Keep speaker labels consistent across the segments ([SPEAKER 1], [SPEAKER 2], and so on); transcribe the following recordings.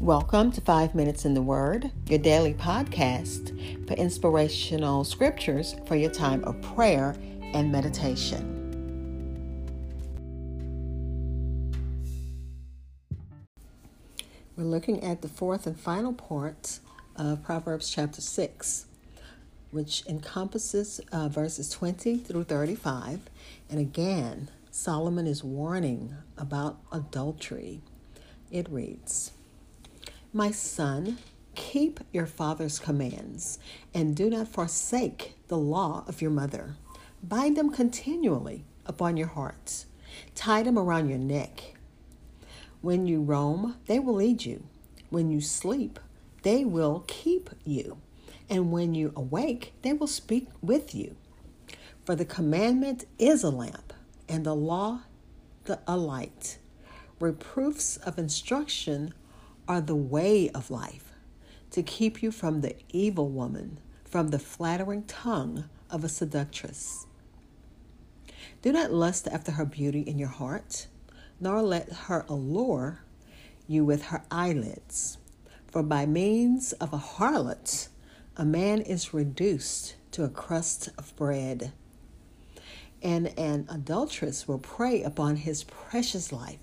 [SPEAKER 1] Welcome to Five Minutes in the Word, your daily podcast for inspirational scriptures for your time of prayer and meditation. We're looking at the fourth and final part of Proverbs chapter 6, which encompasses uh, verses 20 through 35. And again, Solomon is warning about adultery. It reads My son, keep your father's commands, and do not forsake the law of your mother. Bind them continually upon your hearts, tie them around your neck. When you roam, they will lead you. When you sleep, they will keep you. And when you awake, they will speak with you. For the commandment is a lamp, and the law the, a light. Reproofs of instruction are the way of life, to keep you from the evil woman, from the flattering tongue of a seductress. Do not lust after her beauty in your heart nor let her allure you with her eyelids. For by means of a harlot, a man is reduced to a crust of bread, and an adulteress will prey upon his precious life.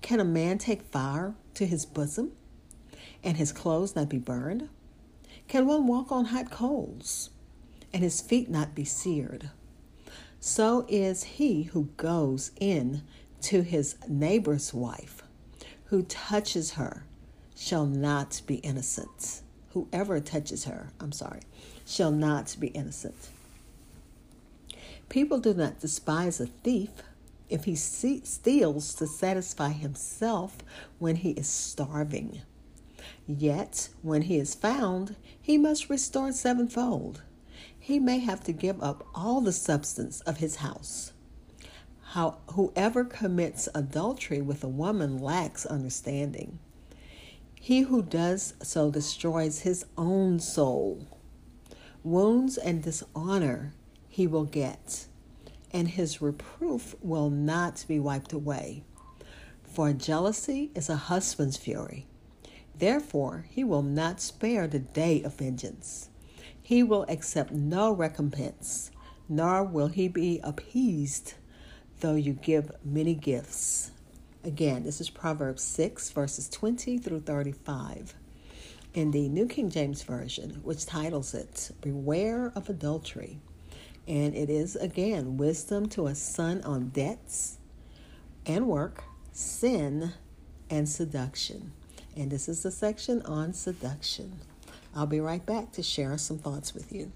[SPEAKER 1] Can a man take fire to his bosom, and his clothes not be burned? Can one walk on hot coals, and his feet not be seared? So is he who goes in to his neighbor's wife, who touches her shall not be innocent. Whoever touches her, I'm sorry, shall not be innocent. People do not despise a thief if he steals to satisfy himself when he is starving. Yet, when he is found, he must restore sevenfold. He may have to give up all the substance of his house. How, whoever commits adultery with a woman lacks understanding. He who does so destroys his own soul. Wounds and dishonor he will get, and his reproof will not be wiped away. For jealousy is a husband's fury. Therefore, he will not spare the day of vengeance. He will accept no recompense, nor will he be appeased though you give many gifts. Again, this is Proverbs 6, verses 20 through 35. In the New King James Version, which titles it Beware of Adultery. And it is again wisdom to a son on debts and work, sin, and seduction. And this is the section on seduction. I'll be right back to share some thoughts with you.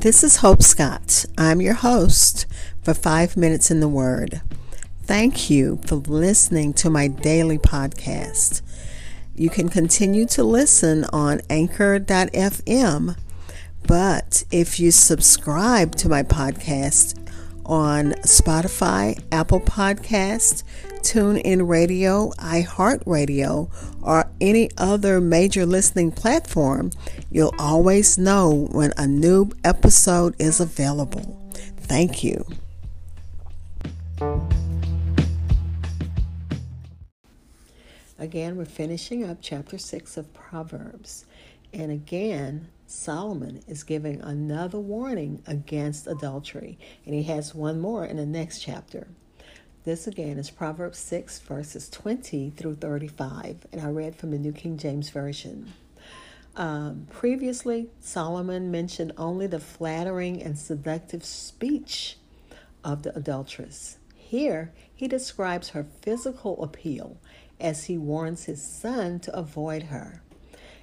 [SPEAKER 1] This is Hope Scott. I'm your host for Five Minutes in the Word. Thank you for listening to my daily podcast. You can continue to listen on anchor.fm, but if you subscribe to my podcast on Spotify, Apple Podcast, TuneIn Radio, iHeartRadio, or any other major listening platform, you'll always know when a new episode is available. Thank you. Again, we're finishing up chapter 6 of Proverbs. And again, Solomon is giving another warning against adultery. And he has one more in the next chapter. This again is Proverbs 6, verses 20 through 35, and I read from the New King James Version. Um, previously, Solomon mentioned only the flattering and seductive speech of the adulteress. Here, he describes her physical appeal as he warns his son to avoid her.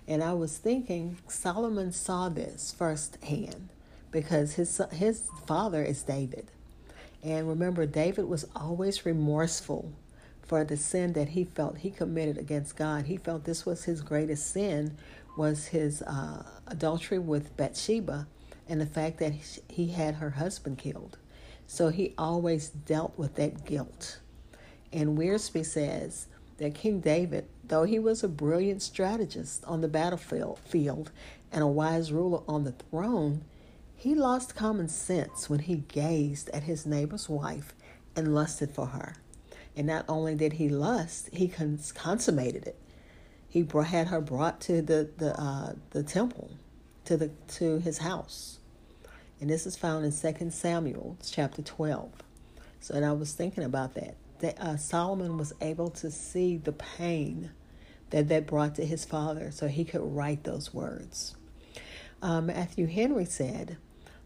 [SPEAKER 1] And I was thinking Solomon saw this firsthand because his, his father is David. And remember, David was always remorseful for the sin that he felt he committed against God. He felt this was his greatest sin was his uh, adultery with Bathsheba and the fact that he had her husband killed. So he always dealt with that guilt. And Wiersbe says that King David, though he was a brilliant strategist on the battlefield field and a wise ruler on the throne, he lost common sense when he gazed at his neighbor's wife and lusted for her. And not only did he lust, he cons- consummated it. He brought, had her brought to the the uh, the temple, to the to his house, and this is found in Second Samuel chapter twelve. So, and I was thinking about that. That uh, Solomon was able to see the pain that that brought to his father, so he could write those words. Uh, Matthew Henry said,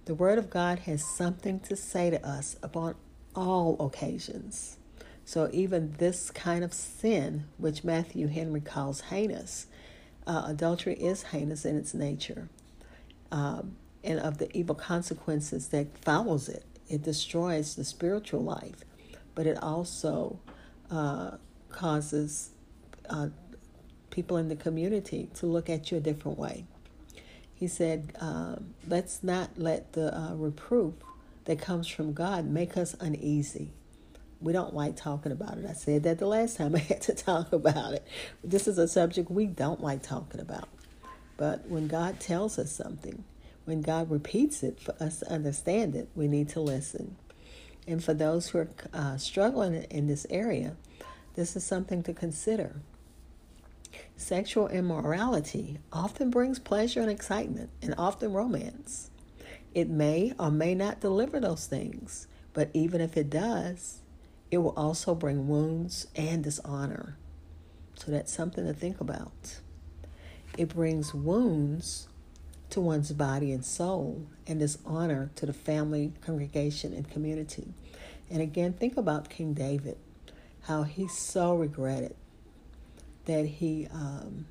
[SPEAKER 1] "The Word of God has something to say to us upon all occasions." So even this kind of sin, which Matthew Henry calls heinous, uh, adultery is heinous in its nature, um, and of the evil consequences that follows it. It destroys the spiritual life, but it also uh, causes uh, people in the community to look at you a different way. He said, um, "Let's not let the uh, reproof that comes from God make us uneasy." we don't like talking about it. I said that the last time I had to talk about it. This is a subject we don't like talking about. But when God tells us something, when God repeats it for us to understand it, we need to listen. And for those who are uh, struggling in this area, this is something to consider. Sexual immorality often brings pleasure and excitement, and often romance. It may or may not deliver those things, but even if it does, it will also bring wounds and dishonor. So that's something to think about. It brings wounds to one's body and soul and dishonor to the family, congregation, and community. And again, think about King David, how he so regretted that he um,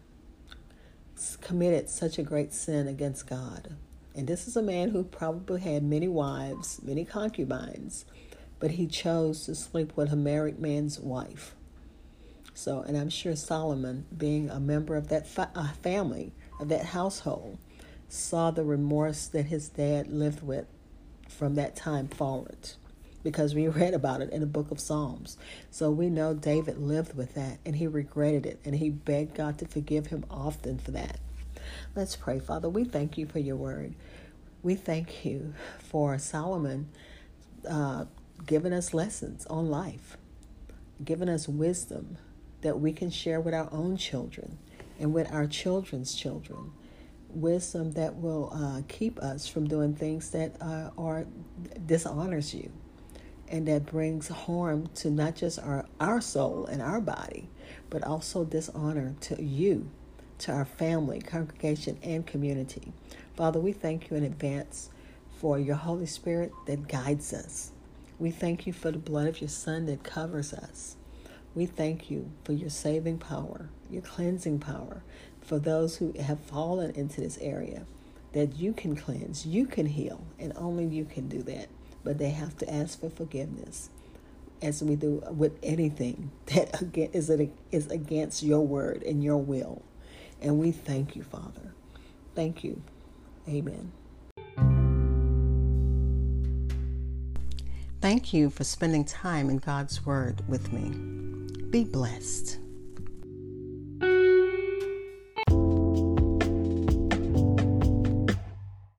[SPEAKER 1] committed such a great sin against God. And this is a man who probably had many wives, many concubines, but he chose to sleep with a married man's wife. So, and I'm sure Solomon, being a member of that fa- uh, family, of that household, saw the remorse that his dad lived with from that time forward because we read about it in the book of Psalms. So we know David lived with that and he regretted it and he begged God to forgive him often for that. Let's pray. Father, we thank you for your word. We thank you for Solomon uh, given us lessons on life, giving us wisdom that we can share with our own children and with our children's children. Wisdom that will uh, keep us from doing things that uh, are dishonors you and that brings harm to not just our, our soul and our body, but also dishonor to you, to our family, congregation, and community. Father, we thank you in advance for your Holy Spirit that guides us we thank you for the blood of your Son that covers us. We thank you for your saving power, your cleansing power for those who have fallen into this area, that you can cleanse, you can heal, and only you can do that. But they have to ask for forgiveness, as we do with anything that is against your word and your will. And we thank you, Father. Thank you. Amen. Thank you for spending time in God's Word with me. Be blessed.